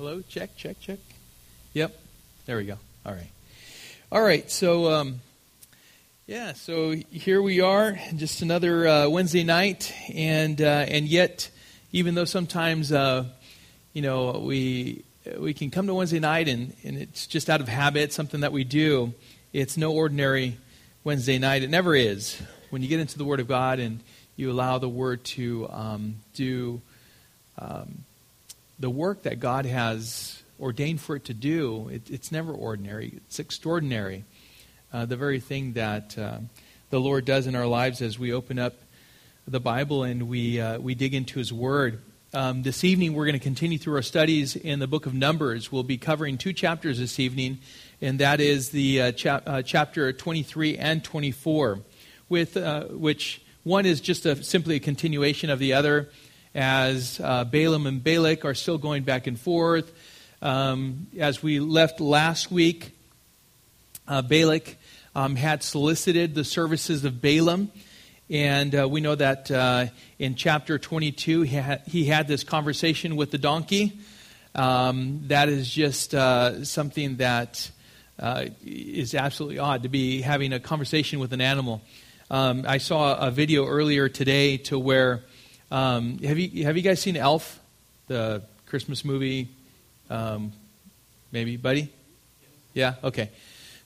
Hello? Check, check, check. Yep. There we go. All right. All right. So, um, yeah, so here we are, just another uh, Wednesday night. And, uh, and yet, even though sometimes, uh, you know, we, we can come to Wednesday night and, and it's just out of habit, something that we do, it's no ordinary Wednesday night. It never is. When you get into the Word of God and you allow the Word to um, do um, the work that God has ordained for it to do, it, it's never ordinary. It's extraordinary. Uh, the very thing that uh, the Lord does in our lives as we open up the Bible and we, uh, we dig into His Word. Um, this evening, we're going to continue through our studies in the book of Numbers. We'll be covering two chapters this evening, and that is the uh, uh, chapter 23 and 24, with, uh, which one is just a, simply a continuation of the other as uh, Balaam and Balak are still going back and forth. Um, as we left last week, uh, Balak um, had solicited the services of Balaam. And uh, we know that uh, in chapter 22, he had, he had, this conversation with the donkey. Um, that is just uh, something that uh, is absolutely odd to be having a conversation with an animal. Um, I saw a video earlier today to where um, have you have you guys seen Elf, the Christmas movie? Um, maybe, buddy. Yeah. Okay.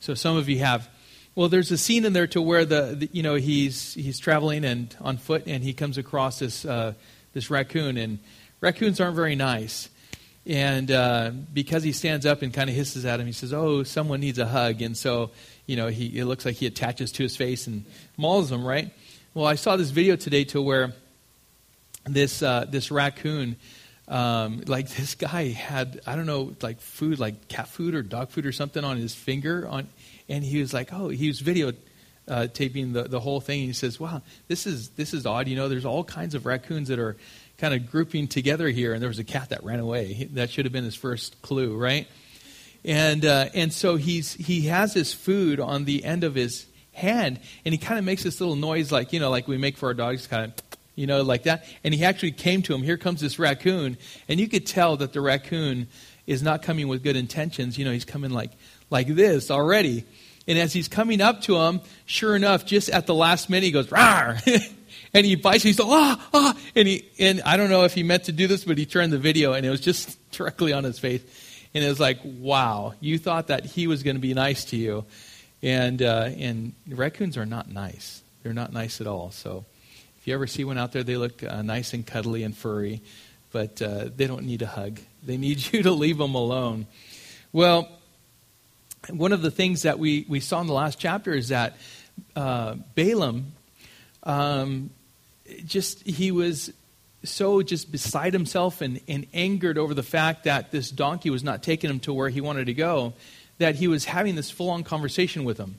So some of you have. Well, there's a scene in there to where the, the you know he's he's traveling and on foot and he comes across this uh, this raccoon and raccoons aren't very nice. And uh, because he stands up and kind of hisses at him, he says, "Oh, someone needs a hug." And so, you know, he it looks like he attaches to his face and mauls him, right? Well, I saw this video today to where this uh, this raccoon, um, like this guy had I don't know like food like cat food or dog food or something on his finger on, and he was like oh he was video uh, taping the, the whole thing. He says wow this is this is odd. You know there's all kinds of raccoons that are kind of grouping together here. And there was a cat that ran away. That should have been his first clue right? And uh, and so he's he has his food on the end of his hand and he kind of makes this little noise like you know like we make for our dogs kind of you know, like that. And he actually came to him. Here comes this raccoon. And you could tell that the raccoon is not coming with good intentions. You know, he's coming like, like this already. And as he's coming up to him, sure enough, just at the last minute, he goes, rawr! and he bites, he's like, ah, ah! And, he, and I don't know if he meant to do this, but he turned the video and it was just directly on his face. And it was like, wow, you thought that he was going to be nice to you. And, uh, and raccoons are not nice. They're not nice at all. So if you ever see one out there, they look uh, nice and cuddly and furry, but uh, they don't need a hug. They need you to leave them alone. Well, one of the things that we, we saw in the last chapter is that uh, Balaam, um, just he was so just beside himself and, and angered over the fact that this donkey was not taking him to where he wanted to go, that he was having this full on conversation with him.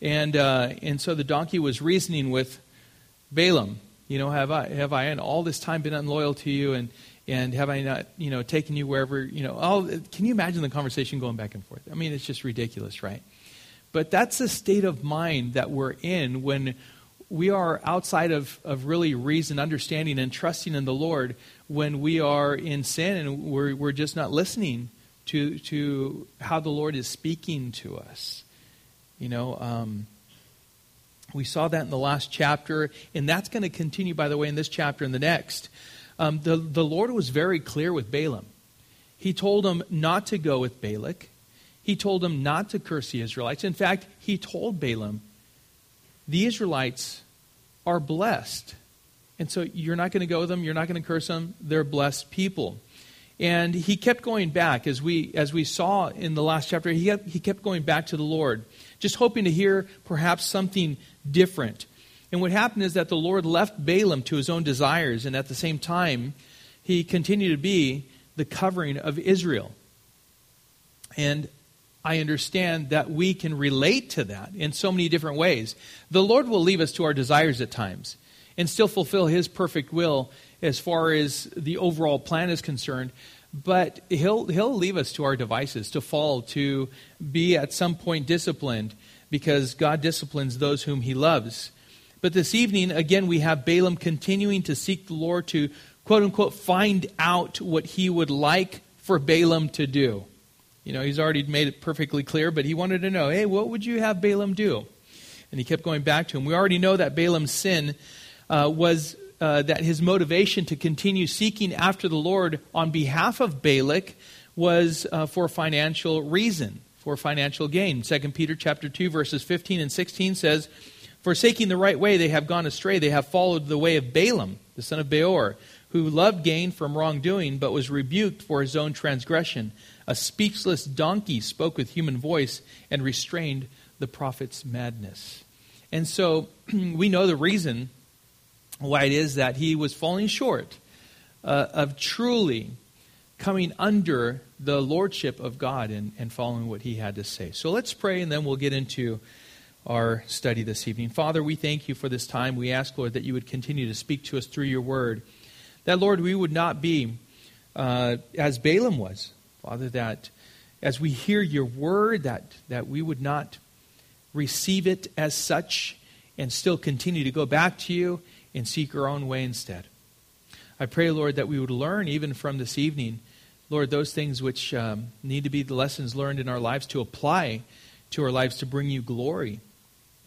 And, uh, and so the donkey was reasoning with Balaam, you know, have I, have I in all this time been unloyal to you and, and have I not, you know, taken you wherever, you know, all, can you imagine the conversation going back and forth? I mean, it's just ridiculous, right? But that's the state of mind that we're in when we are outside of, of really reason, understanding, and trusting in the Lord when we are in sin and we're, we're just not listening to, to how the Lord is speaking to us. You know, um, we saw that in the last chapter, and that's going to continue, by the way, in this chapter and the next. Um, the, the Lord was very clear with Balaam. He told him not to go with Balak. He told him not to curse the Israelites. In fact, he told Balaam, the Israelites are blessed. And so you're not going to go with them, you're not going to curse them. They're blessed people. And he kept going back, as we, as we saw in the last chapter, he kept, he kept going back to the Lord, just hoping to hear perhaps something different. And what happened is that the Lord left Balaam to his own desires, and at the same time, he continued to be the covering of Israel. And I understand that we can relate to that in so many different ways. The Lord will leave us to our desires at times and still fulfill His perfect will as far as the overall plan is concerned. But He'll, he'll leave us to our devices, to fall, to be at some point disciplined because God disciplines those whom he loves. But this evening, again, we have Balaam continuing to seek the Lord to, quote unquote, find out what he would like for Balaam to do? You know, he's already made it perfectly clear, but he wanted to know, hey, what would you have Balaam do? And he kept going back to him. We already know that Balaam's sin uh, was uh, that his motivation to continue seeking after the Lord on behalf of Balak was uh, for financial reason, for financial gain. 2 Peter chapter 2 verses 15 and 16 says, "Forsaking the right way they have gone astray, they have followed the way of Balaam, the son of Beor, who loved gain from wrongdoing but was rebuked for his own transgression. A speechless donkey spoke with human voice and restrained the prophet's madness." And so we know the reason why it is that he was falling short uh, of truly coming under the lordship of God and, and following what he had to say. So let's pray and then we'll get into our study this evening. Father, we thank you for this time. We ask, Lord, that you would continue to speak to us through your word. That, Lord, we would not be uh, as Balaam was, Father, that as we hear your word, that, that we would not receive it as such and still continue to go back to you and seek our own way instead. I pray, Lord, that we would learn even from this evening, Lord, those things which um, need to be the lessons learned in our lives to apply to our lives to bring you glory.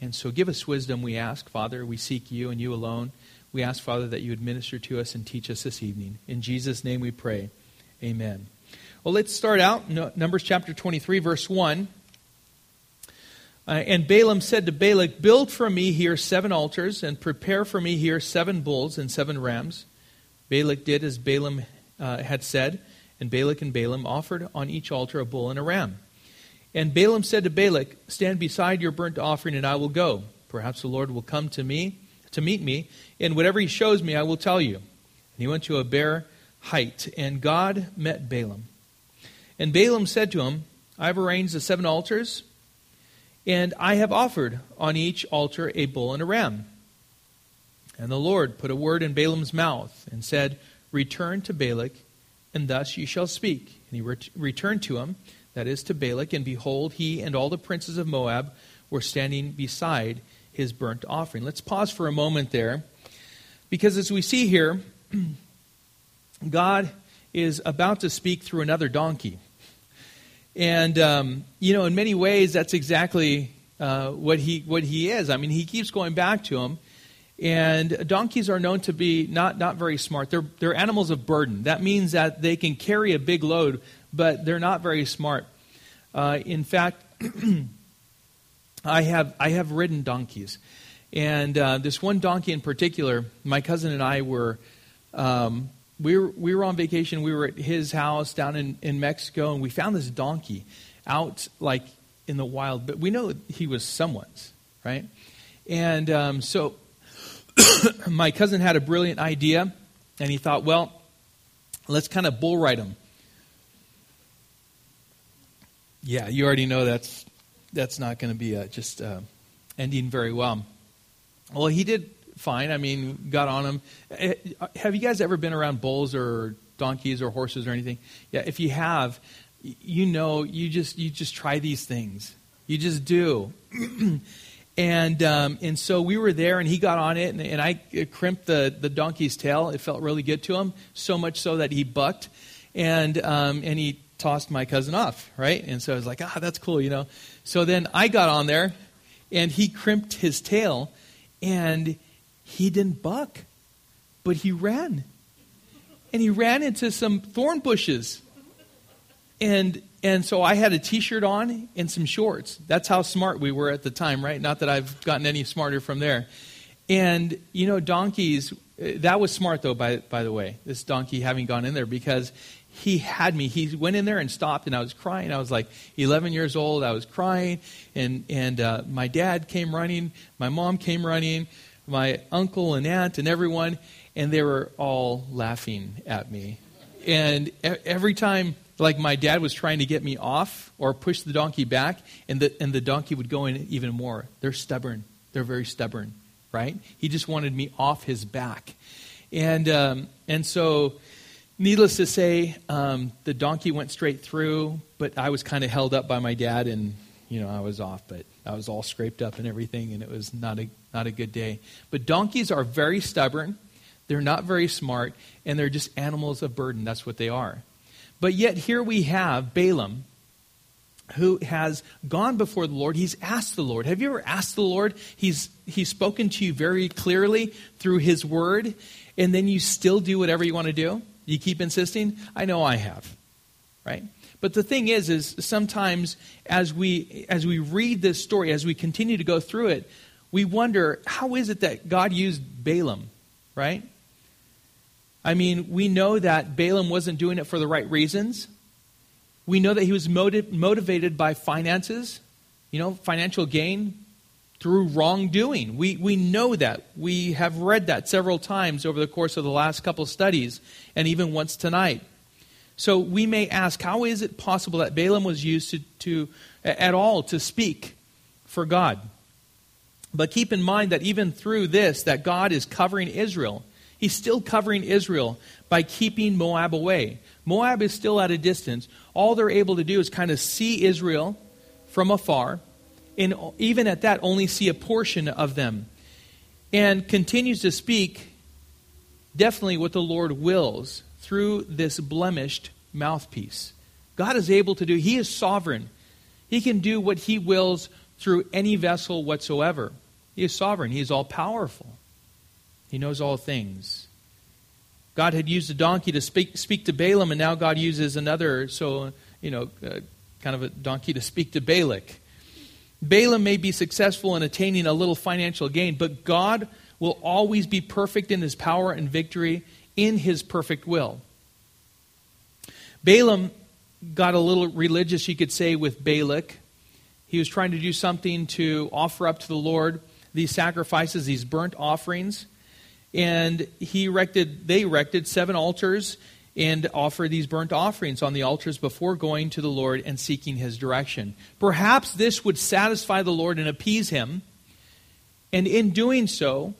And so give us wisdom, we ask, Father. We seek you and you alone. We ask, Father, that you would minister to us and teach us this evening. In Jesus' name we pray. Amen. Well, let's start out. Numbers chapter 23, verse 1. Uh, and Balaam said to Balak, Build for me here seven altars, and prepare for me here seven bulls and seven rams. Balak did as Balaam uh, had said, and Balak and Balaam offered on each altar a bull and a ram. And Balaam said to Balak, Stand beside your burnt offering, and I will go. Perhaps the Lord will come to me to meet me, and whatever he shows me, I will tell you. And he went to a bare height, and God met Balaam. And Balaam said to him, I have arranged the seven altars and I have offered on each altar a bull and a ram. And the Lord put a word in Balaam's mouth and said, Return to Balak, and thus ye shall speak. And he ret- returned to him, that is to Balak, and behold, he and all the princes of Moab were standing beside his burnt offering. Let's pause for a moment there, because as we see here, God is about to speak through another donkey. And, um, you know, in many ways, that's exactly uh, what, he, what he is. I mean, he keeps going back to him. And donkeys are known to be not, not very smart. They're, they're animals of burden. That means that they can carry a big load, but they're not very smart. Uh, in fact, I, have, I have ridden donkeys. And uh, this one donkey in particular, my cousin and I were um, we were, we were on vacation. We were at his house down in, in Mexico, and we found this donkey out like in the wild. But we know he was someone's, right? And um, so my cousin had a brilliant idea, and he thought, well, let's kind of bull ride him. Yeah, you already know that's that's not going to be uh, just uh, ending very well. Well, he did fine. I mean, got on them. Eh, have you guys ever been around bulls or donkeys or horses or anything? Yeah, if you have, you know, you just you just try these things. You just do. and um, and so we were there, and he got on it, and, and I crimped the the donkey's tail. It felt really good to him, so much so that he bucked, and um, and he tossed my cousin off, right? And so I was like, ah, that's cool, you know. So then I got on there, and he crimped his tail, and he didn't buck, but he ran. And he ran into some thorn bushes. And and so I had a t-shirt on and some shorts. That's how smart we were at the time, right? Not that I've gotten any smarter from there. And you know, donkeys that was smart though by by the way. This donkey having gone in there because he had me. He went in there and stopped, and I was crying. I was like 11 years old. I was crying, and and uh, my dad came running. My mom came running my uncle and aunt and everyone, and they were all laughing at me. And every time, like my dad was trying to get me off or push the donkey back, and the, and the donkey would go in even more. They're stubborn. They're very stubborn, right? He just wanted me off his back. And, um, and so, needless to say, um, the donkey went straight through, but I was kind of held up by my dad, and, you know, I was off, but I was all scraped up and everything, and it was not a not a good day. But donkeys are very stubborn, they're not very smart, and they're just animals of burden. That's what they are. But yet here we have Balaam who has gone before the Lord. He's asked the Lord. Have you ever asked the Lord? He's, he's spoken to you very clearly through his word, and then you still do whatever you want to do? You keep insisting? I know I have. Right? But the thing is, is sometimes as we as we read this story, as we continue to go through it, we wonder how is it that God used Balaam, right? I mean, we know that Balaam wasn't doing it for the right reasons. We know that he was motiv- motivated by finances, you know, financial gain through wrongdoing. We, we know that. We have read that several times over the course of the last couple studies, and even once tonight. So we may ask, how is it possible that Balaam was used to, to at all to speak for God? But keep in mind that even through this, that God is covering Israel. He's still covering Israel by keeping Moab away. Moab is still at a distance. All they're able to do is kind of see Israel from afar, and even at that, only see a portion of them. And continues to speak definitely what the Lord wills through this blemished mouthpiece. God is able to do, He is sovereign. He can do what He wills through any vessel whatsoever. He is sovereign, He is all powerful, He knows all things. God had used a donkey to speak, speak to Balaam, and now God uses another, so, you know, uh, kind of a donkey to speak to Balak. Balaam may be successful in attaining a little financial gain, but God will always be perfect in his power and victory in his perfect will. Balaam got a little religious, you could say, with Balak. He was trying to do something to offer up to the Lord these sacrifices, these burnt offerings. And he erected, they erected seven altars and offered these burnt offerings on the altars before going to the Lord and seeking his direction. Perhaps this would satisfy the Lord and appease him. And in doing so,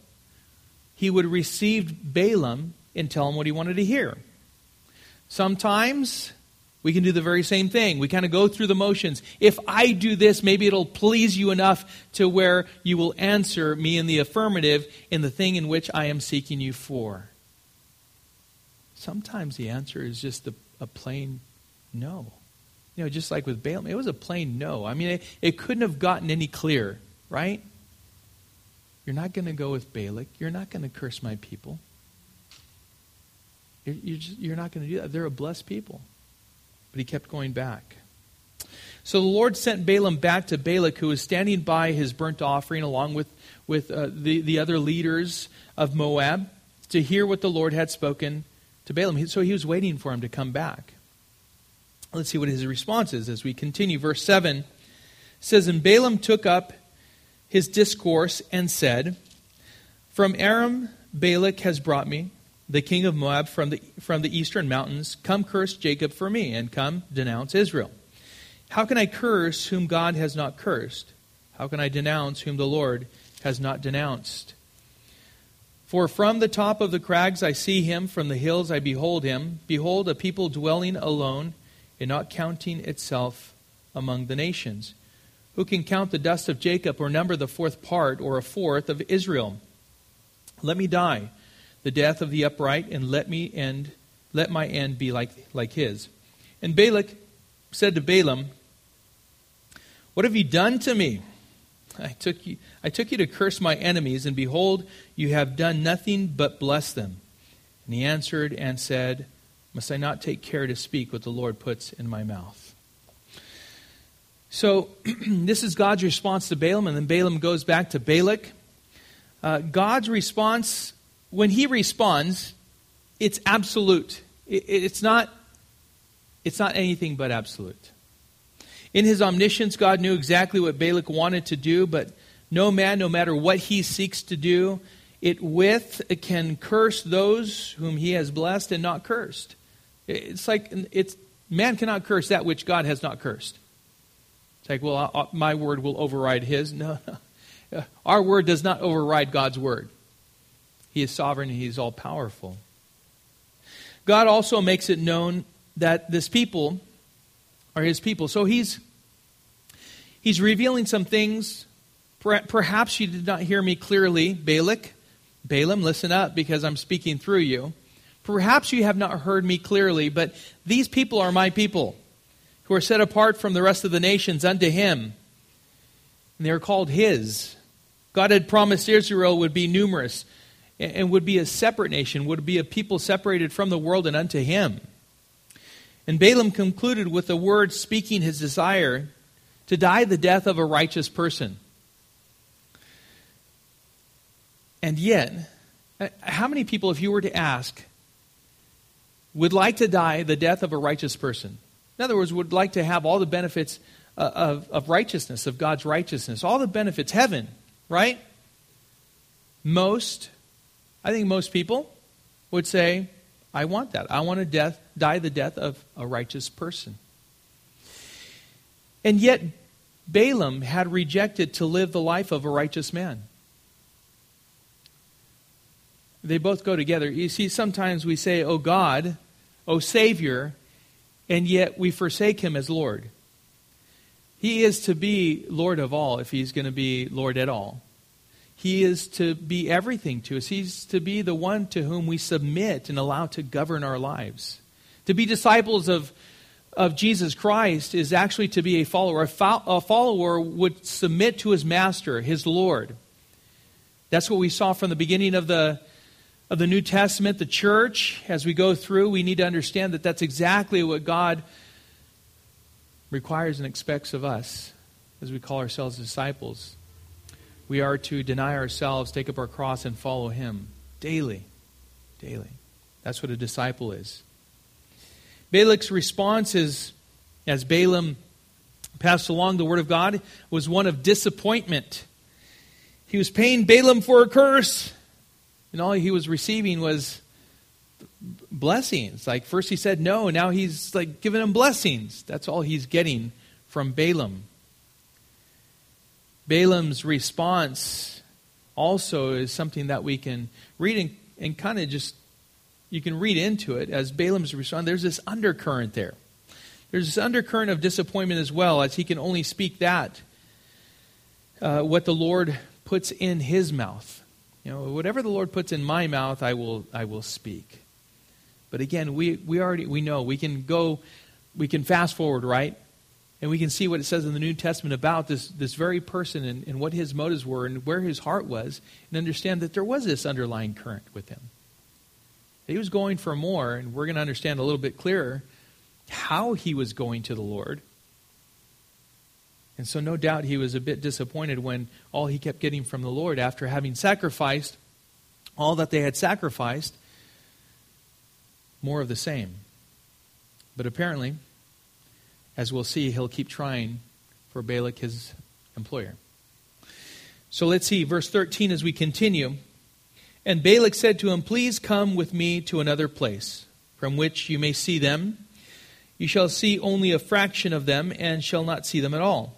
he would receive Balaam and tell him what he wanted to hear. Sometimes we can do the very same thing. We kind of go through the motions. If I do this, maybe it'll please you enough to where you will answer me in the affirmative in the thing in which I am seeking you for. Sometimes the answer is just a, a plain no. You know, just like with Balaam, it was a plain no. I mean, it, it couldn't have gotten any clearer, right? You're not going to go with Balak. You're not going to curse my people. You're, you're, just, you're not going to do that. They're a blessed people. But he kept going back. So the Lord sent Balaam back to Balak, who was standing by his burnt offering along with, with uh, the, the other leaders of Moab, to hear what the Lord had spoken to Balaam. So he was waiting for him to come back. Let's see what his response is as we continue. Verse 7 says, And Balaam took up his discourse and said, From Aram Balak has brought me, the king of Moab from the, from the eastern mountains, come curse Jacob for me, and come denounce Israel. How can I curse whom God has not cursed? How can I denounce whom the Lord has not denounced? For from the top of the crags I see him, from the hills I behold him. Behold, a people dwelling alone, and not counting itself among the nations. Who can count the dust of Jacob, or number the fourth part, or a fourth of Israel? Let me die the death of the upright, and let me end, let my end be like, like his. And Balak said to Balaam, What have you done to me? I took you, I took you to curse my enemies, and behold, you have done nothing but bless them. And he answered and said, Must I not take care to speak what the Lord puts in my mouth? So, this is God's response to Balaam, and then Balaam goes back to Balak. Uh, God's response when he responds, it's absolute. it's not it's not anything but absolute. In his omniscience, God knew exactly what Balak wanted to do, but no man, no matter what he seeks to do, it with can curse those whom he has blessed and not cursed. It's like it's man cannot curse that which God has not cursed. It's like, well, my word will override his. No, no. Our word does not override God's word. He is sovereign He is all powerful. God also makes it known that this people are His people. So He's, he's revealing some things. Perhaps you did not hear me clearly, Balak. Balaam, listen up because I'm speaking through you. Perhaps you have not heard me clearly, but these people are my people, who are set apart from the rest of the nations unto him. And they are called his. God had promised Israel would be numerous and would be a separate nation, would be a people separated from the world and unto him. And Balaam concluded with a word speaking his desire to die the death of a righteous person. And yet, uh, how many people, if you were to ask, would like to die the death of a righteous person? In other words, would like to have all the benefits uh, of, of righteousness, of God's righteousness, all the benefits, heaven, right? Most, I think most people would say, I want that. I want to death, die the death of a righteous person. And yet, Balaam had rejected to live the life of a righteous man. They both go together. You see, sometimes we say, Oh God, oh Savior, and yet we forsake him as Lord. He is to be Lord of all if he's going to be Lord at all. He is to be everything to us. He's to be the one to whom we submit and allow to govern our lives. To be disciples of, of Jesus Christ is actually to be a follower. A, fo- a follower would submit to his master, his Lord. That's what we saw from the beginning of the, of the New Testament, the church. As we go through, we need to understand that that's exactly what God requires and expects of us as we call ourselves disciples we are to deny ourselves, take up our cross, and follow him daily. Daily. That's what a disciple is. Balak's response is, as Balaam passed along the word of God, was one of disappointment. He was paying Balaam for a curse, and all he was receiving was blessings. Like first he said no, now he's like giving him blessings. That's all he's getting from Balaam. Balaam's response also is something that we can read and, and kind of just, you can read into it as Balaam's response. There's this undercurrent there. There's this undercurrent of disappointment as well, as he can only speak that, uh, what the Lord puts in his mouth. You know, whatever the Lord puts in my mouth, I will, I will speak. But again, we, we already we know we can go, we can fast forward, right? And we can see what it says in the New Testament about this, this very person and, and what his motives were and where his heart was, and understand that there was this underlying current with him. He was going for more, and we're going to understand a little bit clearer how he was going to the Lord. And so, no doubt, he was a bit disappointed when all he kept getting from the Lord after having sacrificed all that they had sacrificed, more of the same. But apparently, as we'll see, he'll keep trying for Balak, his employer. So let's see, verse 13 as we continue. And Balak said to him, Please come with me to another place, from which you may see them. You shall see only a fraction of them, and shall not see them at all.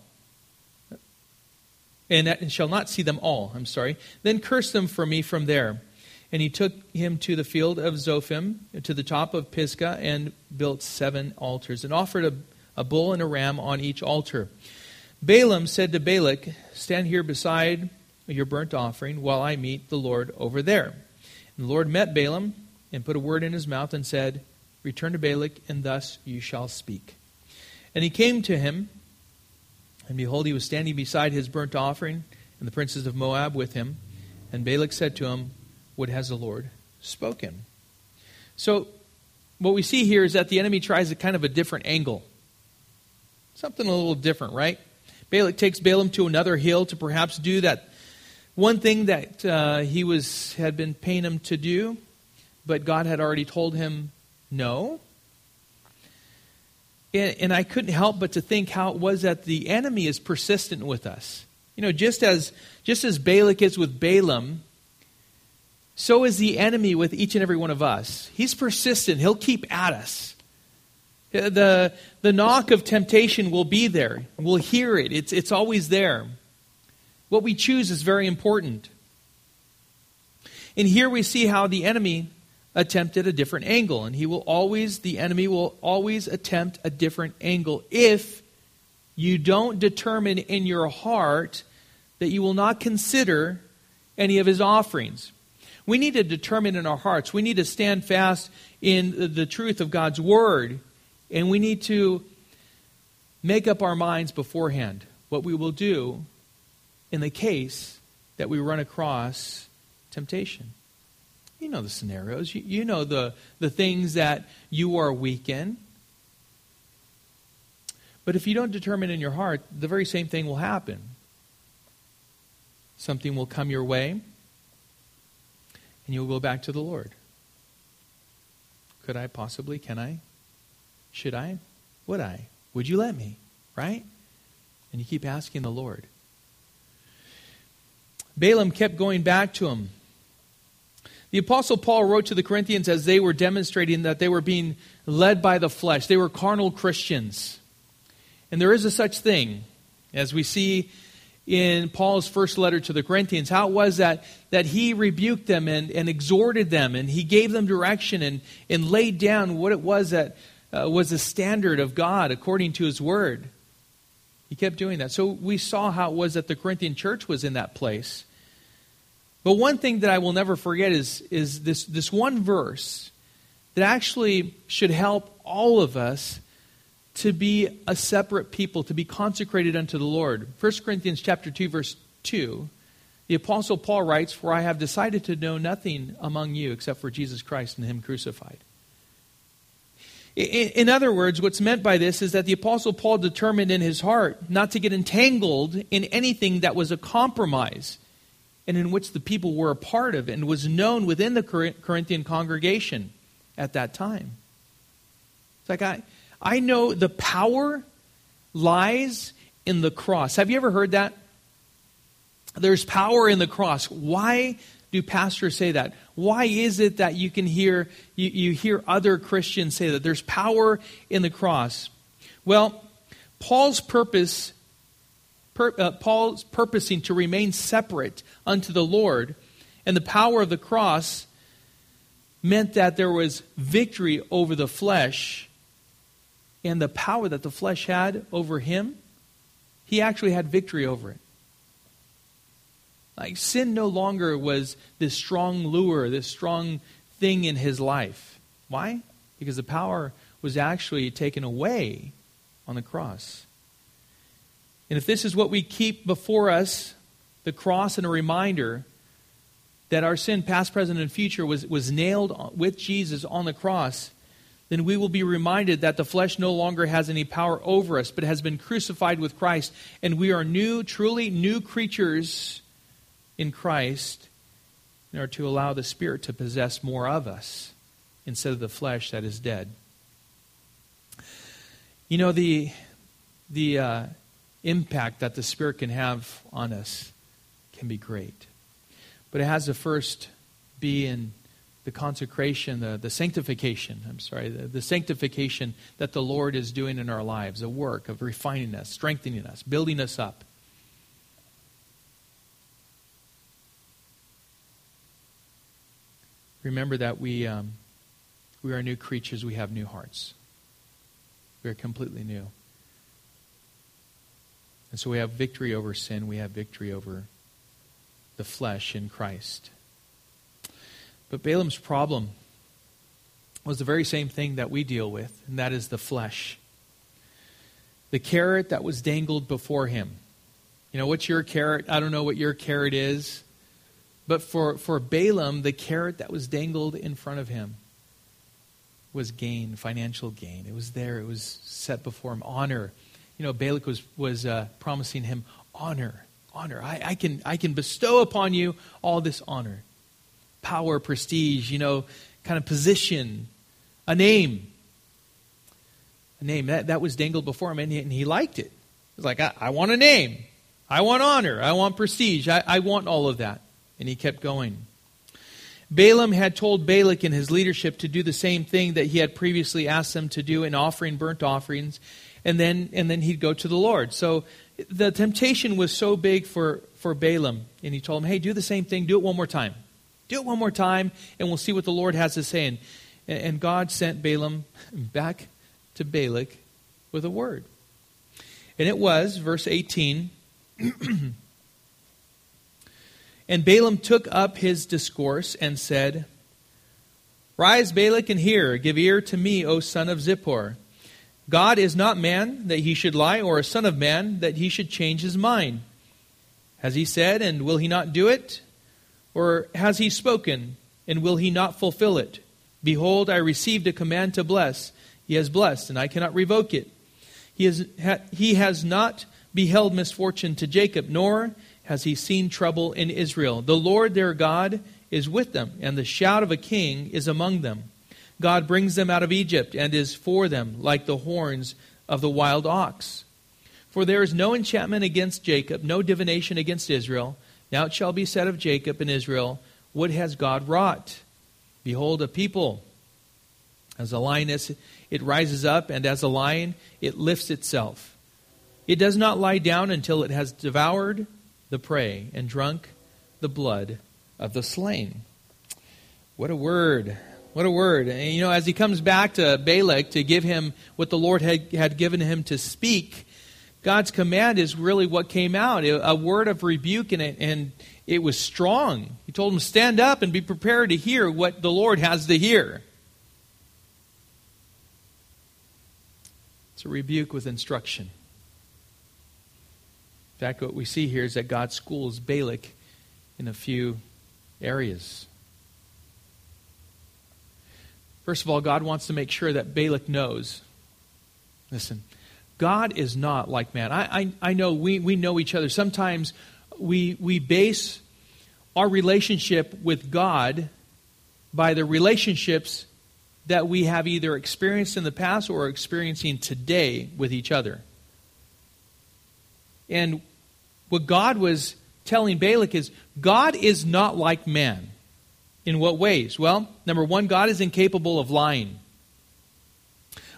And shall not see them all, I'm sorry. Then curse them for me from there. And he took him to the field of Zophim, to the top of Pisgah, and built seven altars, and offered a a bull and a ram on each altar. Balaam said to Balak, Stand here beside your burnt offering while I meet the Lord over there. And the Lord met Balaam and put a word in his mouth and said, Return to Balak, and thus you shall speak. And he came to him, and behold, he was standing beside his burnt offering, and the princes of Moab with him. And Balak said to him, What has the Lord spoken? So, what we see here is that the enemy tries a kind of a different angle. Something a little different, right? Balak takes Balaam to another hill to perhaps do that one thing that uh, he was had been paying him to do, but God had already told him no. And, and I couldn't help but to think how it was that the enemy is persistent with us. You know, just as just as Balak is with Balaam, so is the enemy with each and every one of us. He's persistent. He'll keep at us. Uh, the, the knock of temptation will be there. We'll hear it. It's, it's always there. What we choose is very important. And here we see how the enemy attempted a different angle. And he will always, the enemy will always attempt a different angle if you don't determine in your heart that you will not consider any of his offerings. We need to determine in our hearts. We need to stand fast in the truth of God's Word. And we need to make up our minds beforehand what we will do in the case that we run across temptation. You know the scenarios. You, you know the, the things that you are weak in. But if you don't determine in your heart, the very same thing will happen. Something will come your way, and you'll go back to the Lord. Could I possibly? Can I? Should I? Would I? Would you let me? Right? And you keep asking the Lord. Balaam kept going back to him. The Apostle Paul wrote to the Corinthians as they were demonstrating that they were being led by the flesh. They were carnal Christians. And there is a such thing, as we see in Paul's first letter to the Corinthians, how it was that, that he rebuked them and, and exhorted them, and he gave them direction and, and laid down what it was that uh, was the standard of God according to his word. He kept doing that. So we saw how it was that the Corinthian church was in that place. But one thing that I will never forget is, is this, this one verse that actually should help all of us to be a separate people, to be consecrated unto the Lord. 1 Corinthians chapter 2, verse 2, the Apostle Paul writes, For I have decided to know nothing among you except for Jesus Christ and Him crucified. In, other words, what's meant by this is that the Apostle Paul determined in his heart not to get entangled in anything that was a compromise and in which the people were a part of and was known within the Corinthian congregation at that time. It's like I, I know the power lies in the cross. Have you ever heard that? There's power in the cross. Why do pastors say that? Why is it that you can hear you, you hear other Christians say that there's power in the cross? Well, Paul's purpose uh, Paul's purposing to remain separate unto the Lord and the power of the cross meant that there was victory over the flesh and the power that the flesh had over him, he actually had victory over it. Like sin no longer was this strong lure, this strong thing in his life. Why? Because the power was actually taken away on the cross. And if this is what we keep before us, the cross and a reminder that our sin, past, present, and future, was, was nailed with Jesus on the cross, then we will be reminded that the flesh no longer has any power over us, but has been crucified with Christ, and we are new, truly new creatures in Christ in order to allow the Spirit to possess more of us instead of the flesh that is dead. You know, the, the uh, impact that the Spirit can have on us can be great. But it has to first be in the consecration, the, the sanctification, I'm sorry, the, the sanctification that the Lord is doing in our lives, a work of refining us, strengthening us, building us up. Remember that we, um, we are new creatures, we have new hearts. We are completely new. And so we have victory over sin, we have victory over the flesh in Christ. But Balaam's problem was the very same thing that we deal with, and that is the flesh. The carrot that was dangled before him. You know, what's your carrot? I don't know what your carrot is. But for, for Balaam, the carrot that was dangled in front of him was gain, financial gain. It was there, it was set before him. Honor. You know, Balak was, was uh, promising him honor. Honor. I, I, can, I can bestow upon you all this honor. Power, prestige, you know, kind of position, a name. A name. That, that was dangled before him, and he, and he liked it. He was like, I, I, want a name. I want honor. I want prestige. I, I want all of that. And he kept going. Balaam had told Balak and his leadership to do the same thing that he had previously asked them to do in offering burnt offerings, and then, and then he'd go to the Lord. So the temptation was so big for, for Balaam, and he told him, hey, do the same thing, do it one more time. Do it one more time, and we'll see what the Lord has to say. And, and God sent Balaam back to Balak with a word. And it was, verse 18. And Balaam took up his discourse and said, Rise, Balak, and hear. Give ear to me, O son of Zippor. God is not man that he should lie, or a son of man that he should change his mind. Has he said, and will he not do it? Or has he spoken, and will he not fulfill it? Behold, I received a command to bless. He has blessed, and I cannot revoke it. He has, he has not beheld misfortune to Jacob, nor has he seen trouble in Israel. The Lord their God is with them, and the shout of a king is among them. God brings them out of Egypt and is for them like the horns of the wild ox. For there is no enchantment against Jacob, no divination against Israel. Now it shall be said of Jacob and Israel, What has God wrought? Behold, a people. As a lioness, it rises up, and as a lion, it lifts itself. It does not lie down until it has devoured the prey and drunk the blood of the slain. What a word. What a word. And, you know, as he comes back to Balak to give him what the Lord had, had given him to speak, God's command is really what came out a word of rebuke, and it, and it was strong. He told him, Stand up and be prepared to hear what the Lord has to hear. It's a rebuke with instruction. In fact, what we see here is that God schools Balak in a few areas. First of all, God wants to make sure that Balak knows. Listen, God is not like man. I, I, I know we, we know each other. Sometimes we, we base our relationship with God by the relationships that we have either experienced in the past or are experiencing today with each other. And what God was telling Balak is God is not like man. In what ways? Well, number one, God is incapable of lying.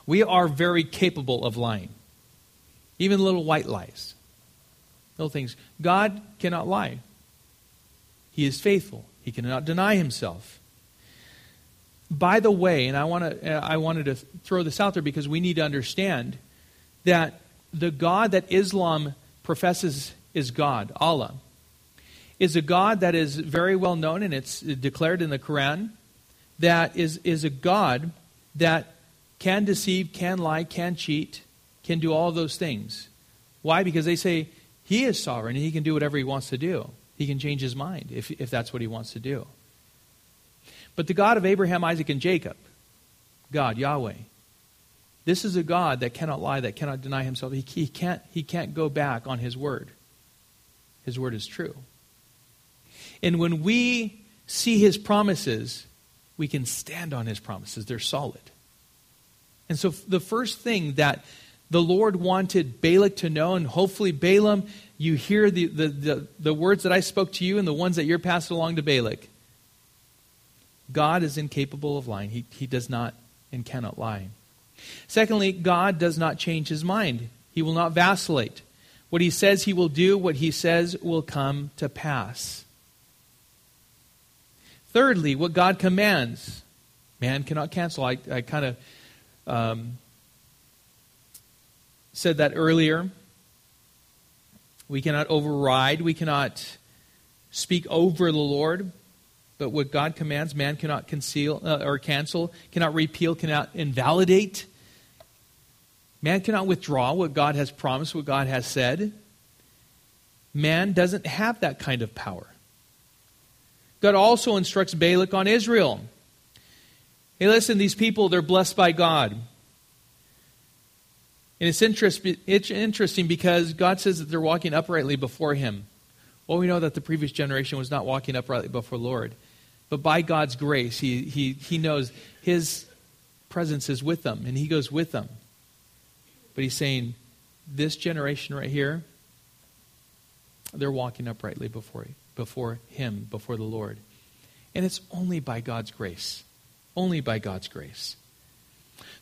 We are very capable of lying, even little white lies, little things. God cannot lie, He is faithful, He cannot deny Himself. By the way, and I, wanna, I wanted to throw this out there because we need to understand that the God that Islam professes is God, Allah, is a God that is very well known and it's declared in the Quran that is, is a God that can deceive, can lie, can cheat, can do all those things. Why? Because they say he is sovereign and he can do whatever he wants to do. He can change his mind if, if that's what he wants to do. But the God of Abraham, Isaac, and Jacob, God, Yahweh, this is a God that cannot lie, that cannot deny himself. He, he, can't, he can't go back on his word. His word is true. And when we see his promises, we can stand on his promises. They're solid. And so the first thing that the Lord wanted Balak to know, and hopefully Balaam, you hear the, the, the, the words that I spoke to you and the ones that you're passing along to Balak. God is incapable of lying. He, he does not and cannot lie. Secondly, God does not change his mind. He will not vacillate. What he says he will do, what he says will come to pass. Thirdly, what God commands, man cannot cancel. I, I kind of um, said that earlier. We cannot override, we cannot speak over the Lord. But what God commands, man cannot conceal uh, or cancel, cannot repeal, cannot invalidate. Man cannot withdraw what God has promised, what God has said. Man doesn't have that kind of power. God also instructs Balak on Israel. Hey, listen, these people, they're blessed by God. And it's, interest, it's interesting because God says that they're walking uprightly before Him. Well, we know that the previous generation was not walking uprightly before the Lord. But by God's grace, He, he, he knows His presence is with them, and He goes with them. But He's saying, this generation right here, they're walking uprightly before, before Him, before the Lord. And it's only by God's grace. Only by God's grace.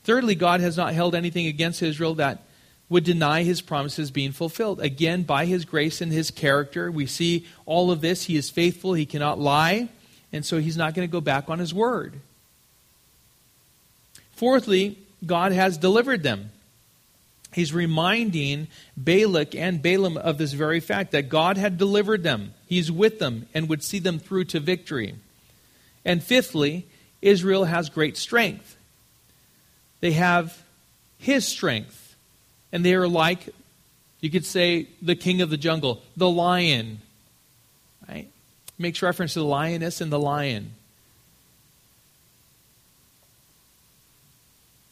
Thirdly, God has not held anything against Israel that would deny his promises being fulfilled. Again, by his grace and his character, we see all of this. He is faithful, he cannot lie, and so he's not going to go back on his word. Fourthly, God has delivered them. He's reminding Balak and Balaam of this very fact that God had delivered them. He's with them and would see them through to victory. And fifthly, Israel has great strength. They have his strength. And they are like, you could say, the king of the jungle, the lion. Right? Makes reference to the lioness and the lion.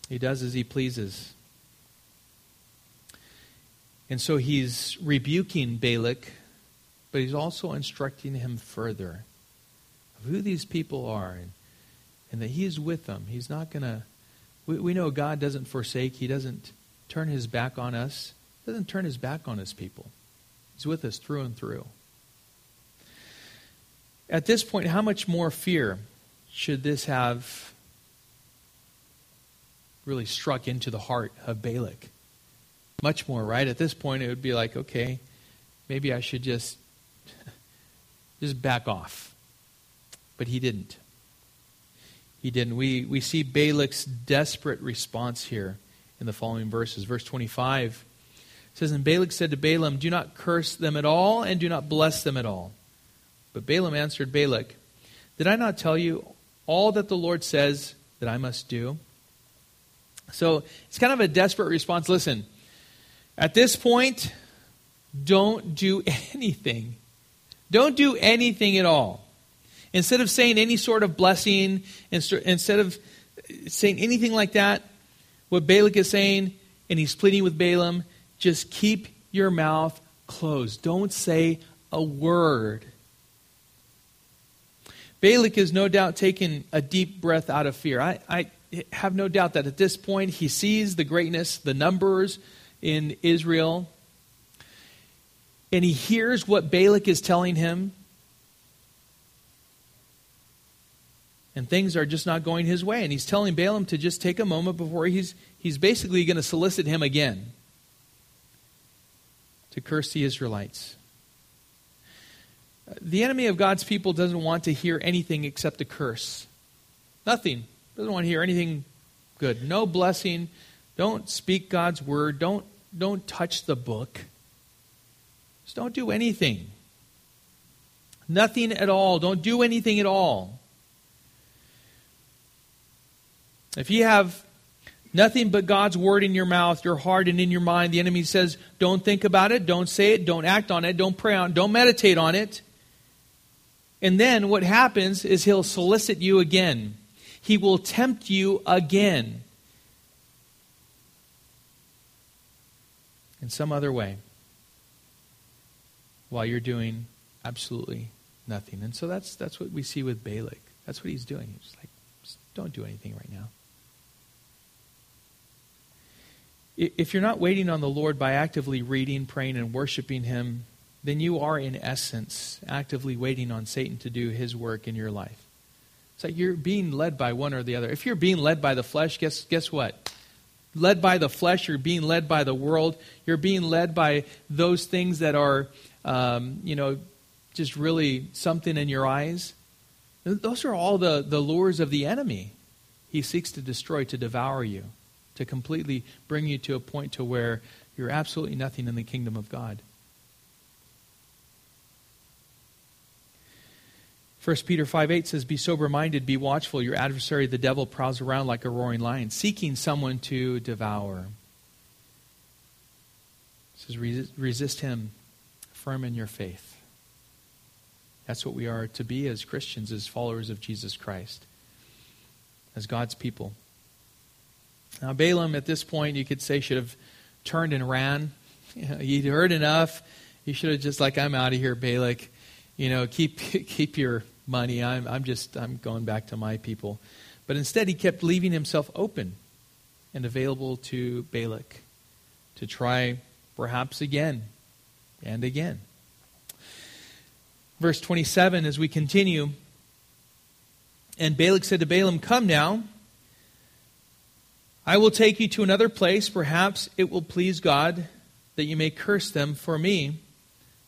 He does as he pleases. And so he's rebuking Balak, but he's also instructing him further of who these people are and, and that he is with them. He's not going to. We, we know God doesn't forsake, he doesn't turn his back on us, he doesn't turn his back on his people. He's with us through and through. At this point, how much more fear should this have really struck into the heart of Balak? Much more, right? At this point, it would be like, okay, maybe I should just just back off. But he didn't. He didn't. We, we see Balak's desperate response here in the following verses. Verse 25 says, And Balak said to Balaam, Do not curse them at all, and do not bless them at all. But Balaam answered Balak, Did I not tell you all that the Lord says that I must do? So it's kind of a desperate response. Listen, at this point, don't do anything. Don't do anything at all. Instead of saying any sort of blessing, instead of saying anything like that, what Balak is saying, and he's pleading with Balaam, just keep your mouth closed. Don't say a word. Balak is no doubt taking a deep breath out of fear. I, I have no doubt that at this point he sees the greatness, the numbers in Israel, and he hears what Balak is telling him. And things are just not going his way. And he's telling Balaam to just take a moment before he's, he's basically going to solicit him again to curse the Israelites. The enemy of God's people doesn't want to hear anything except a curse. Nothing. Doesn't want to hear anything good. No blessing. Don't speak God's word. Don't, don't touch the book. Just don't do anything. Nothing at all. Don't do anything at all. If you have nothing but God's word in your mouth, your heart, and in your mind, the enemy says, don't think about it, don't say it, don't act on it, don't pray on it, don't meditate on it. And then what happens is he'll solicit you again. He will tempt you again in some other way while you're doing absolutely nothing. And so that's, that's what we see with Balak. That's what he's doing. He's like, don't do anything right now. If you're not waiting on the Lord by actively reading, praying, and worshiping Him, then you are, in essence, actively waiting on Satan to do his work in your life. It's like you're being led by one or the other. If you're being led by the flesh, guess, guess what? Led by the flesh, you're being led by the world. You're being led by those things that are, um, you know, just really something in your eyes. Those are all the, the lures of the enemy. He seeks to destroy, to devour you, to completely bring you to a point to where you're absolutely nothing in the kingdom of God. 1 Peter 5 8 says, Be sober minded, be watchful. Your adversary, the devil, prowls around like a roaring lion, seeking someone to devour. It says, resist, him, firm in your faith. That's what we are to be as Christians, as followers of Jesus Christ, as God's people. Now, Balaam, at this point, you could say, should have turned and ran. he'd heard enough. He should have just, like, I'm out of here, Balak. You know, keep, keep your money. I'm, I'm just, I'm going back to my people. But instead, he kept leaving himself open and available to Balak to try perhaps again and again. Verse 27, as we continue, and Balak said to Balaam, Come now, I will take you to another place. Perhaps it will please God that you may curse them for me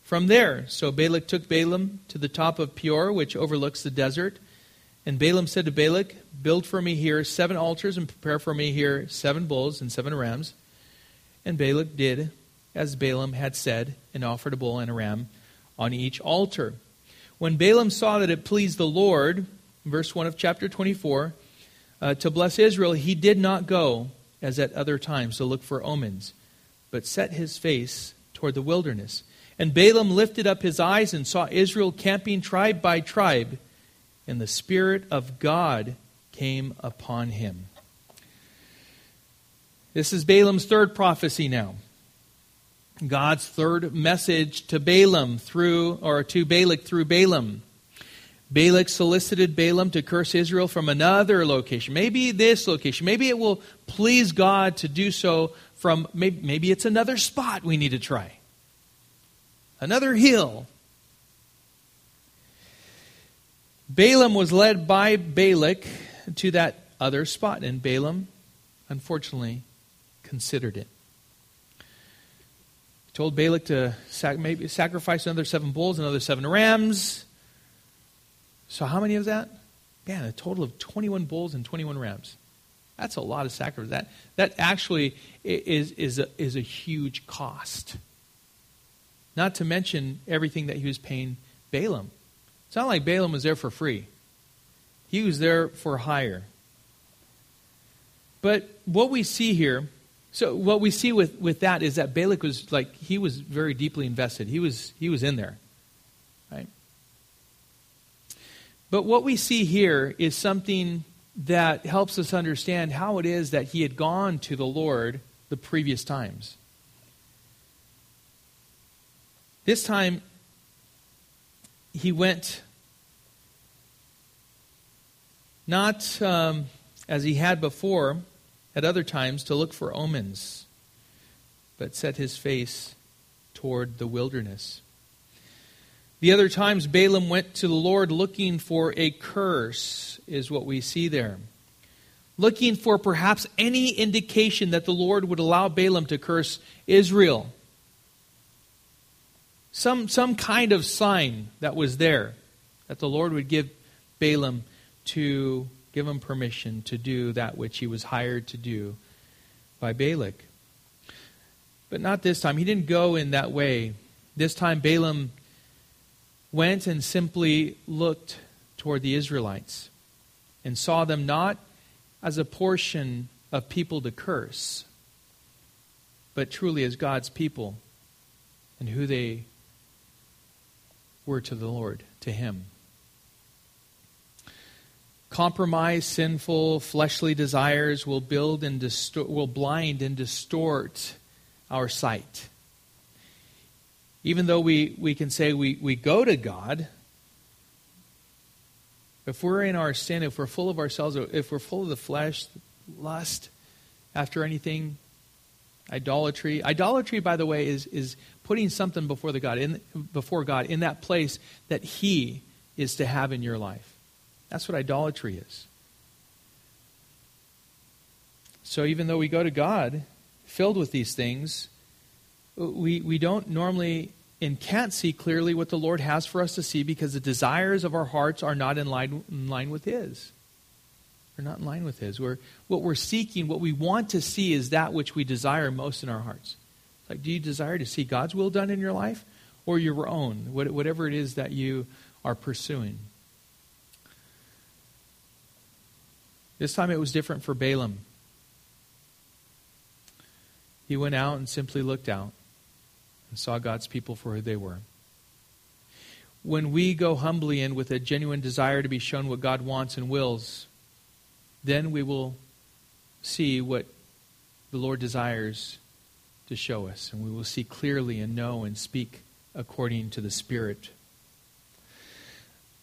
from there. So Balak took Balaam to the top of Peor, which overlooks the desert. And Balaam said to Balak, Build for me here seven altars and prepare for me here seven bulls and seven rams. And Balak did as Balaam had said, and offered a bull and a ram on each altar. When Balaam saw that it pleased the Lord, verse 1 of chapter 24, uh, to bless Israel, he did not go, as at other times, to look for omens, but set his face toward the wilderness. And Balaam lifted up his eyes and saw Israel camping tribe by tribe, and the Spirit of God came upon him. This is Balaam's third prophecy now. God's third message to Balaam through, or to Balak through Balaam. Balak solicited Balaam to curse Israel from another location. Maybe this location. Maybe it will please God to do so from, maybe, maybe it's another spot we need to try. Another hill. Balaam was led by Balak to that other spot, and Balaam, unfortunately, considered it told Balak to sac- maybe sacrifice another seven bulls, another seven rams. So, how many of that? Man, a total of 21 bulls and 21 rams. That's a lot of sacrifice. That, that actually is, is, a, is a huge cost. Not to mention everything that he was paying Balaam. It's not like Balaam was there for free, he was there for hire. But what we see here so what we see with, with that is that Balak was like he was very deeply invested. He was he was in there. Right? But what we see here is something that helps us understand how it is that he had gone to the Lord the previous times. This time he went not um, as he had before at other times to look for omens, but set his face toward the wilderness. The other times Balaam went to the Lord looking for a curse, is what we see there. Looking for perhaps any indication that the Lord would allow Balaam to curse Israel. Some, some kind of sign that was there that the Lord would give Balaam to give him permission to do that which he was hired to do by Balak. But not this time. He didn't go in that way. This time, Balaam went and simply looked toward the Israelites and saw them not as a portion of people to curse, but truly as God's people and who they were to the Lord, to Him. Compromise, sinful, fleshly desires will build and will blind and distort our sight. Even though we, we can say we, we go to God, if we're in our sin, if we're full of ourselves, if we're full of the flesh, lust, after anything, idolatry. Idolatry, by the way, is, is putting something before the God in before God in that place that He is to have in your life. That's what idolatry is. So even though we go to God filled with these things, we, we don't normally and can't see clearly what the Lord has for us to see because the desires of our hearts are not in line, in line with His. They're not in line with His. We're, what we're seeking, what we want to see, is that which we desire most in our hearts. Like, do you desire to see God's will done in your life or your own, whatever it is that you are pursuing? This time it was different for Balaam. He went out and simply looked out and saw God's people for who they were. When we go humbly in with a genuine desire to be shown what God wants and wills, then we will see what the Lord desires to show us, and we will see clearly and know and speak according to the Spirit.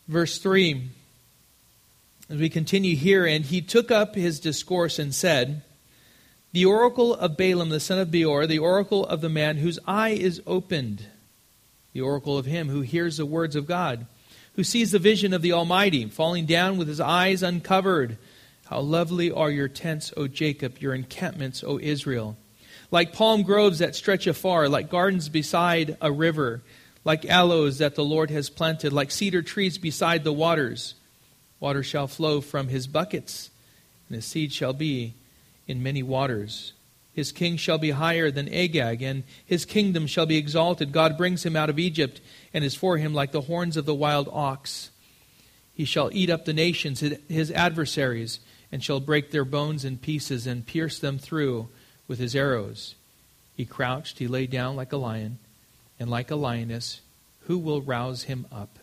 Verse 3 as we continue here, and he took up his discourse and said, The oracle of Balaam the son of Beor, the oracle of the man whose eye is opened, the oracle of him who hears the words of God, who sees the vision of the Almighty, falling down with his eyes uncovered. How lovely are your tents, O Jacob, your encampments, O Israel. Like palm groves that stretch afar, like gardens beside a river, like aloes that the Lord has planted, like cedar trees beside the waters. Water shall flow from his buckets, and his seed shall be in many waters. His king shall be higher than Agag, and his kingdom shall be exalted. God brings him out of Egypt, and is for him like the horns of the wild ox. He shall eat up the nations, his adversaries, and shall break their bones in pieces, and pierce them through with his arrows. He crouched, he lay down like a lion, and like a lioness, who will rouse him up?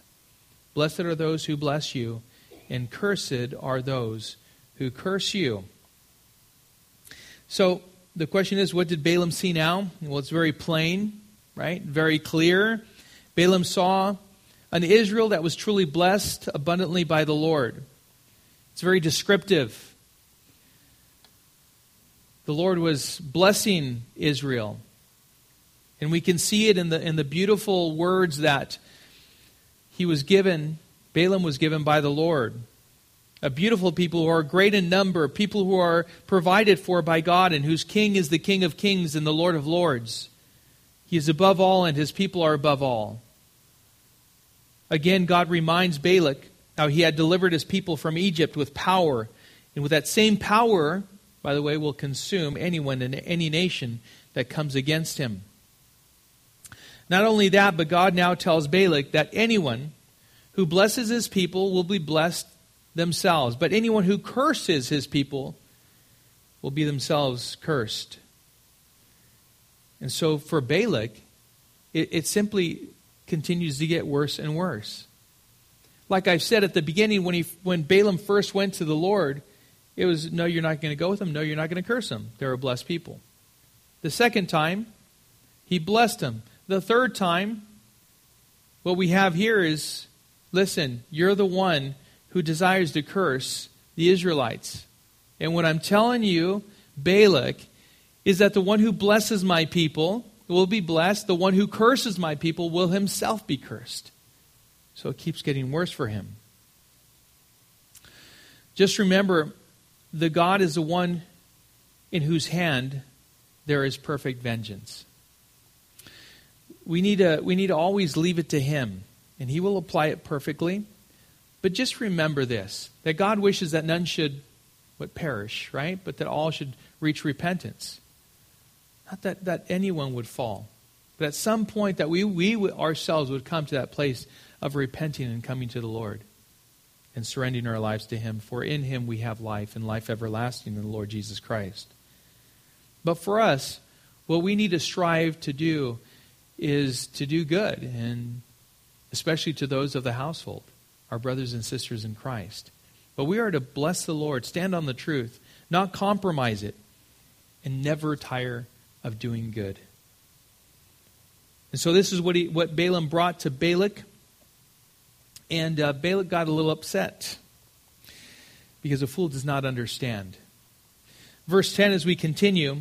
Blessed are those who bless you, and cursed are those who curse you. So, the question is, what did Balaam see now? Well, it's very plain, right? Very clear. Balaam saw an Israel that was truly blessed abundantly by the Lord. It's very descriptive. The Lord was blessing Israel. And we can see it in the, in the beautiful words that he was given, Balaam was given by the Lord a beautiful people who are great in number, people who are provided for by God, and whose king is the King of kings and the Lord of lords. He is above all, and his people are above all. Again, God reminds Balak how he had delivered his people from Egypt with power, and with that same power, by the way, will consume anyone in any nation that comes against him. Not only that, but God now tells Balak that anyone who blesses his people will be blessed themselves. But anyone who curses his people will be themselves cursed. And so for Balak, it, it simply continues to get worse and worse. Like I said at the beginning, when, he, when Balaam first went to the Lord, it was, no, you're not going to go with him. No, you're not going to curse him. They're a blessed people. The second time, he blessed them. The third time, what we have here is listen, you're the one who desires to curse the Israelites. And what I'm telling you, Balak, is that the one who blesses my people will be blessed, the one who curses my people will himself be cursed. So it keeps getting worse for him. Just remember, the God is the one in whose hand there is perfect vengeance. We need to, we need to always leave it to him, and he will apply it perfectly. But just remember this that God wishes that none should what perish, right? But that all should reach repentance. Not that, that anyone would fall, but at some point that we, we ourselves would come to that place of repenting and coming to the Lord and surrendering our lives to Him. For in Him we have life and life everlasting in the Lord Jesus Christ. But for us, what we need to strive to do is to do good, and especially to those of the household our brothers and sisters in Christ. But we are to bless the Lord, stand on the truth, not compromise it, and never tire of doing good. And so this is what, he, what Balaam brought to Balak. And uh, Balak got a little upset because a fool does not understand. Verse 10 as we continue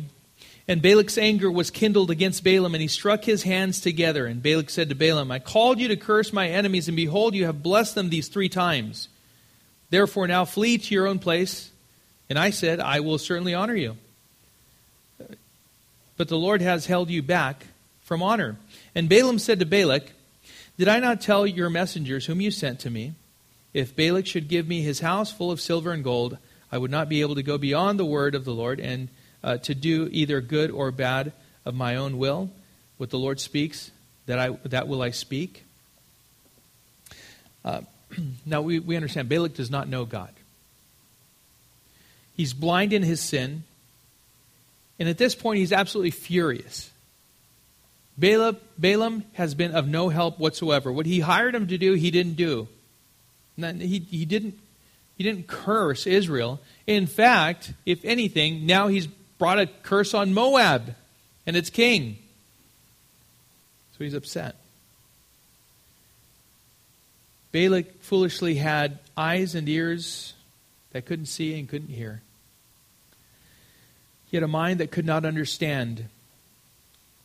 and Balak's anger was kindled against Balaam, and he struck his hands together. And Balak said to Balaam, I called you to curse my enemies, and behold, you have blessed them these three times. Therefore, now flee to your own place. And I said, I will certainly honor you. But the Lord has held you back from honor. And Balaam said to Balak, Did I not tell your messengers whom you sent to me? If Balak should give me his house full of silver and gold, I would not be able to go beyond the word of the Lord and uh, to do either good or bad of my own will. What the Lord speaks, that, I, that will I speak. Uh, now, we, we understand Balak does not know God. He's blind in his sin. And at this point, he's absolutely furious. Balaam, Balaam has been of no help whatsoever. What he hired him to do, he didn't do. He, he, didn't, he didn't curse Israel. In fact, if anything, now he's brought a curse on Moab and its king. So he's upset. Balak foolishly had eyes and ears that couldn't see and couldn't hear. He had a mind that could not understand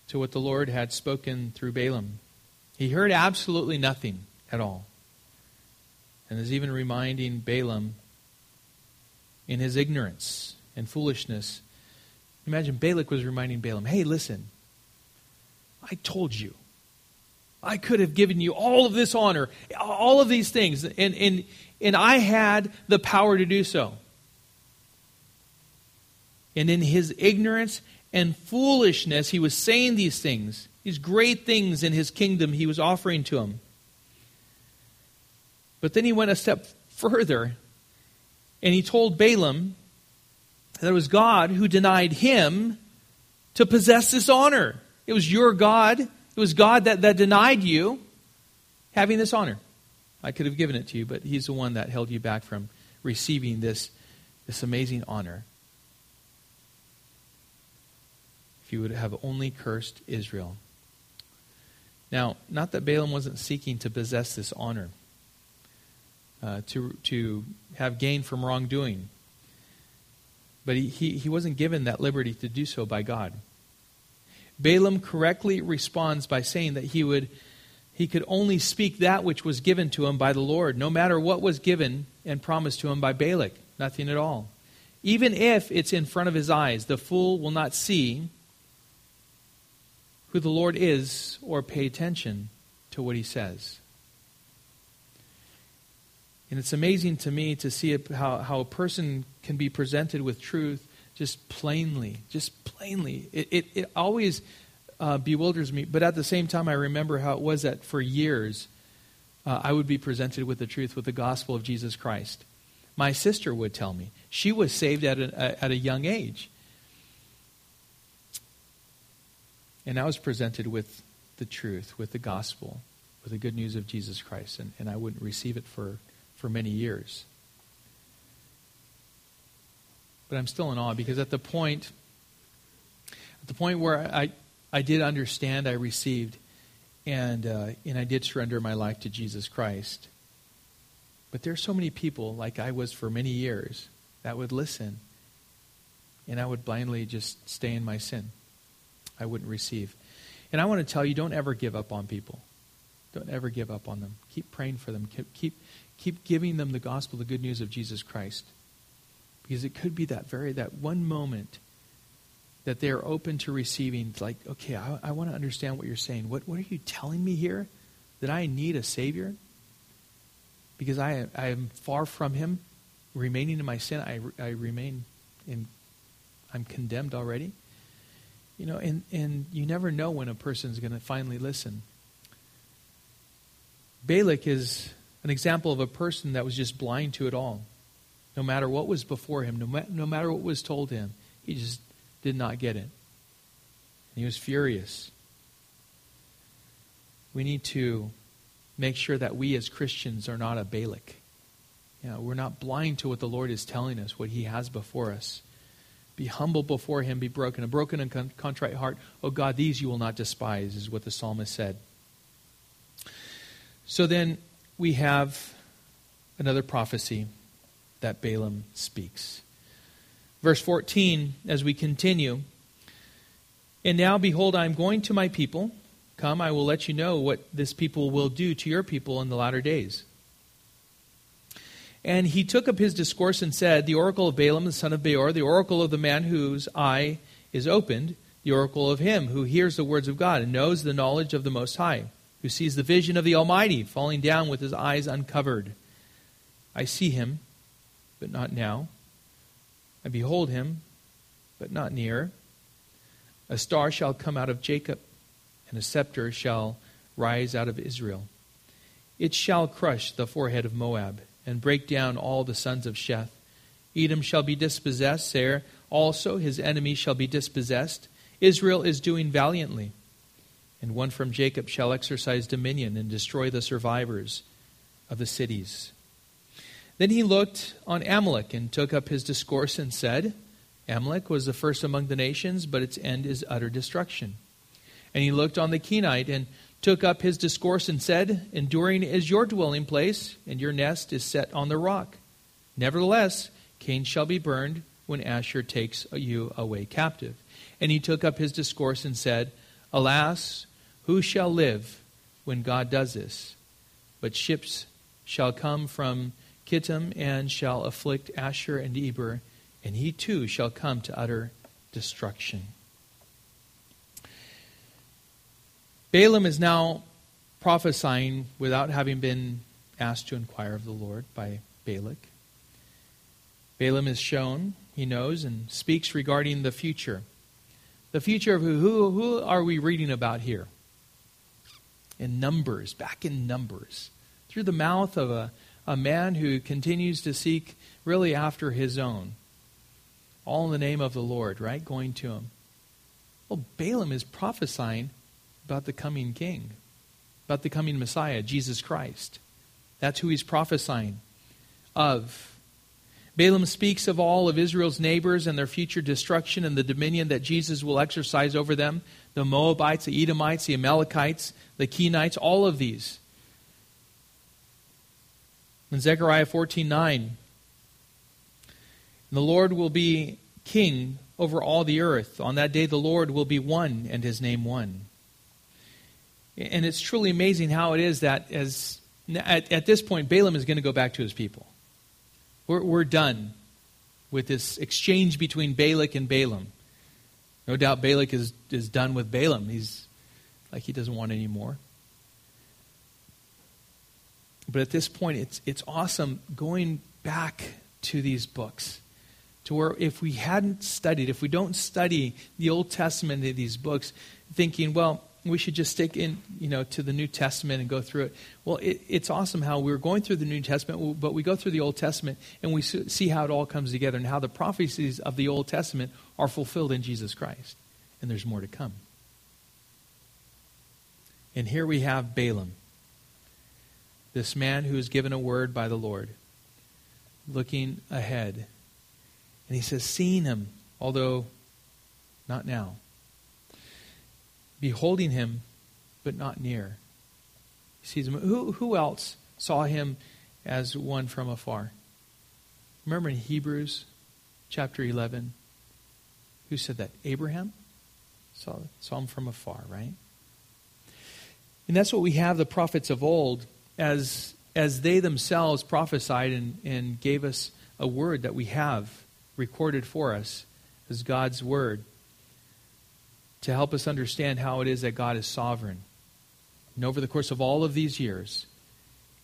to what the Lord had spoken through Balaam. He heard absolutely nothing at all. And is even reminding Balaam in his ignorance and foolishness Imagine Balak was reminding Balaam, hey, listen, I told you. I could have given you all of this honor, all of these things, and, and, and I had the power to do so. And in his ignorance and foolishness, he was saying these things, these great things in his kingdom he was offering to him. But then he went a step further and he told Balaam that it was God who denied him to possess this honor. It was your God. It was God that, that denied you having this honor. I could have given it to you, but he's the one that held you back from receiving this, this amazing honor. If you would have only cursed Israel. Now, not that Balaam wasn't seeking to possess this honor, uh, to, to have gain from wrongdoing, but he, he, he wasn't given that liberty to do so by God. Balaam correctly responds by saying that he would he could only speak that which was given to him by the Lord, no matter what was given and promised to him by Balak. Nothing at all. Even if it's in front of his eyes, the fool will not see who the Lord is or pay attention to what he says. And it's amazing to me to see how, how a person can be presented with truth just plainly, just plainly. It, it, it always uh, bewilders me. But at the same time, I remember how it was that for years uh, I would be presented with the truth, with the gospel of Jesus Christ. My sister would tell me. She was saved at a, at a young age. And I was presented with the truth, with the gospel, with the good news of Jesus Christ. And, and I wouldn't receive it for, for many years. But I'm still in awe because at the point, at the point where I, I did understand, I received, and, uh, and I did surrender my life to Jesus Christ. But there are so many people, like I was for many years, that would listen, and I would blindly just stay in my sin. I wouldn't receive. And I want to tell you don't ever give up on people. Don't ever give up on them. Keep praying for them. Keep, keep, keep giving them the gospel, the good news of Jesus Christ. Because it could be that very, that one moment that they are open to receiving. Like, okay, I, I want to understand what you're saying. What, what are you telling me here? That I need a Savior? Because I, I am far from Him, remaining in my sin. I, I remain in, I'm condemned already. You know, and, and you never know when a person's going to finally listen. Balak is an example of a person that was just blind to it all. No matter what was before him, no, ma- no matter what was told him, he just did not get it. And he was furious. We need to make sure that we as Christians are not a Balak. You know, we're not blind to what the Lord is telling us, what he has before us. Be humble before him, be broken. A broken and con- contrite heart, oh God, these you will not despise, is what the psalmist said. So then we have another prophecy that Balaam speaks. Verse 14, as we continue. And now, behold, I am going to my people. Come, I will let you know what this people will do to your people in the latter days. And he took up his discourse and said, The oracle of Balaam, the son of Beor, the oracle of the man whose eye is opened, the oracle of him who hears the words of God and knows the knowledge of the Most High, who sees the vision of the Almighty falling down with his eyes uncovered. I see him, but not now. I behold him, but not near. A star shall come out of Jacob, and a scepter shall rise out of Israel. It shall crush the forehead of Moab, and break down all the sons of Sheth. Edom shall be dispossessed, Seir also his enemy shall be dispossessed. Israel is doing valiantly. And one from Jacob shall exercise dominion and destroy the survivors of the cities. Then he looked on Amalek and took up his discourse and said, Amalek was the first among the nations, but its end is utter destruction. And he looked on the Kenite and took up his discourse and said, Enduring is your dwelling place, and your nest is set on the rock. Nevertheless, Kain shall be burned when Asshur takes you away captive. And he took up his discourse and said, Alas, who shall live when God does this? But ships shall come from Kittim and shall afflict Asshur and Eber, and he too shall come to utter destruction. Balaam is now prophesying without having been asked to inquire of the Lord by Balak. Balaam is shown he knows, and speaks regarding the future. The future of who? Who, who are we reading about here? In Numbers, back in Numbers. Through the mouth of a, a man who continues to seek really after his own. All in the name of the Lord, right? Going to him. Well, Balaam is prophesying about the coming king, about the coming Messiah, Jesus Christ. That's who he's prophesying of. Balaam speaks of all of Israel's neighbors and their future destruction and the dominion that Jesus will exercise over them the Moabites, the Edomites, the Amalekites, the Kenites, all of these. In Zechariah 14 9, the Lord will be king over all the earth. On that day, the Lord will be one and his name one. And it's truly amazing how it is that as at, at this point, Balaam is going to go back to his people. We're, we're done with this exchange between Balak and Balaam. No doubt Balak is, is done with Balaam. He's like he doesn't want any more. But at this point, it's, it's awesome going back to these books. To where if we hadn't studied, if we don't study the Old Testament in these books, thinking, well, we should just stick in, you know, to the New Testament and go through it. Well, it, it's awesome how we're going through the New Testament, but we go through the Old Testament and we see how it all comes together and how the prophecies of the Old Testament are fulfilled in Jesus Christ. And there's more to come. And here we have Balaam, this man who is given a word by the Lord, looking ahead. And he says, Seeing him, although not now beholding him, but not near. He sees him. Who, who else saw him as one from afar? Remember in Hebrews chapter 11, who said that? Abraham? Saw, saw him from afar, right? And that's what we have the prophets of old as, as they themselves prophesied and, and gave us a word that we have recorded for us as God's word to help us understand how it is that God is sovereign. And over the course of all of these years,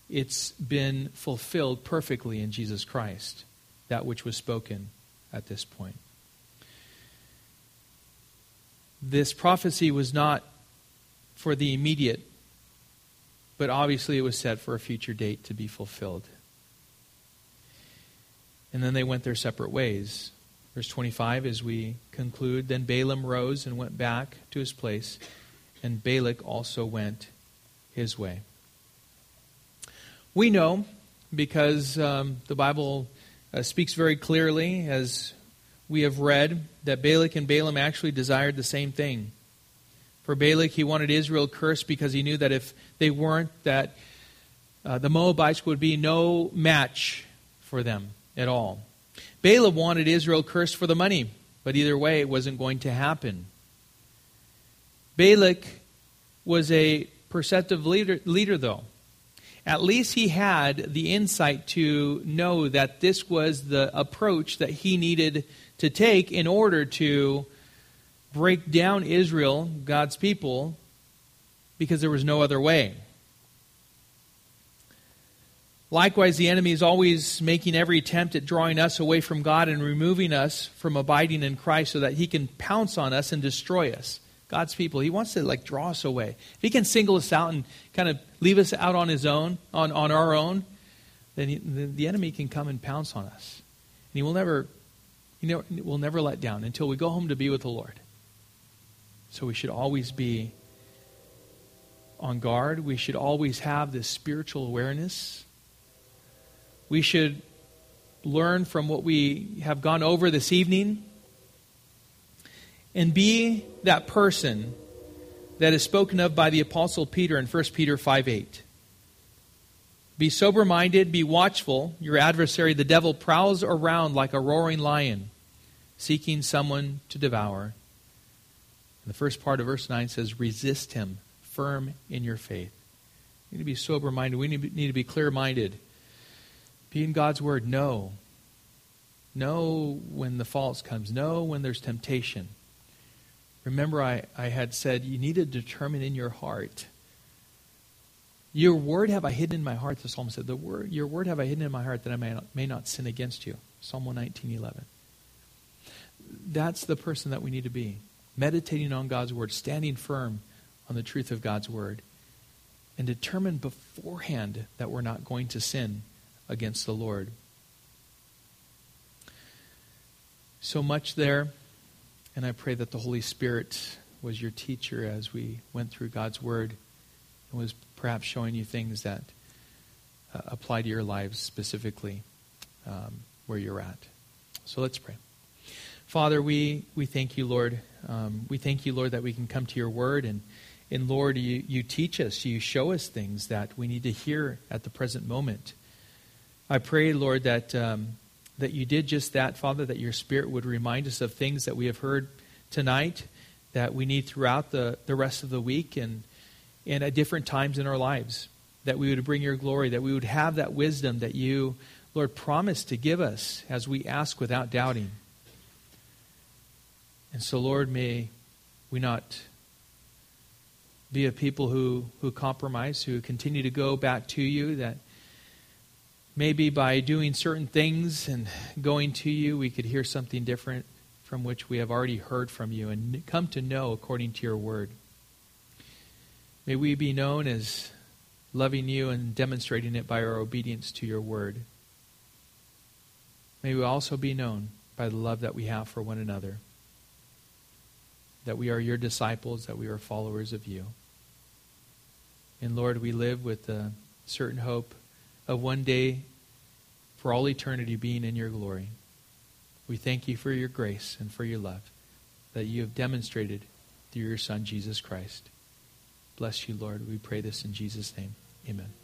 it's been fulfilled perfectly in Jesus Christ, that which was spoken at this point. This prophecy was not for the immediate, but obviously it was set for a future date to be fulfilled. And then they went their separate ways. Verse 25, as we conclude, then Balaam rose and went back to his place, and Balak also went his way. We know, because um, the Bible uh, speaks very clearly, as we have read, that Balak and Balaam actually desired the same thing. For Balak, he wanted Israel cursed because he knew that if they weren't, that uh, the Moabites would be no match for them at all. Balaam wanted Israel cursed for the money, but either way, it wasn't going to happen. Balak was a perceptive leader, leader, though. At least he had the insight to know that this was the approach that he needed to take in order to break down Israel, God's people, because there was no other way. Likewise, the enemy is always making every attempt at drawing us away from God and removing us from abiding in Christ so that he can pounce on us and destroy us. God's people, he wants to like draw us away. If he can single us out and kind of leave us out on his own, on, on our own, then he, the, the enemy can come and pounce on us. And he will never, he never, will never let down until we go home to be with the Lord. So we should always be on guard. We should always have this spiritual awareness we should learn from what we have gone over this evening and be that person that is spoken of by the apostle Peter in 1 Peter 5 8. Be sober minded, be watchful. Your adversary, the devil, prowls around like a roaring lion, seeking someone to devour. And the first part of verse 9 says, Resist him, firm in your faith. We need to be sober minded. We need to be clear minded. Be in God's Word. Know. Know when the false comes. Know when there's temptation. Remember, I, I had said you need to determine in your heart. Your word have I hidden in my heart, the psalmist said. The word, your word have I hidden in my heart that I may not, may not sin against you. Psalm 119, 11. that's the person that we need to be. Meditating on God's word, standing firm on the truth of God's word, and determined beforehand that we're not going to sin against the Lord. So much there, and I pray that the Holy Spirit was your teacher as we went through God's word and was perhaps showing you things that uh, apply to your lives specifically um, where you're at. So let's pray. Father, we, we thank you, Lord. Um, we thank you, Lord, that we can come to your word. And, and Lord, you, you teach us, you show us things that we need to hear at the present moment. I pray, Lord, that, um, that you did just that, Father, that your Spirit would remind us of things that we have heard tonight that we need throughout the, the rest of the week and, and at different times in our lives. That we would bring your glory, that we would have that wisdom that you, Lord, promised to give us as we ask without doubting. And so, Lord, may we not be a people who, who compromise, who continue to go back to you, that maybe by doing certain things and going to you, we could hear something different from which we have already heard from you and come to know according to your word. May we be known as loving you and demonstrating it by our obedience to your word. May we also be known by the love that we have for one another that we are your disciples, that we are followers of you. And Lord, we live with a certain hope of one day, for all eternity, being in your glory. We thank you for your grace and for your love that you have demonstrated through your Son, Jesus Christ. Bless you, Lord. We pray this in Jesus' name. Amen.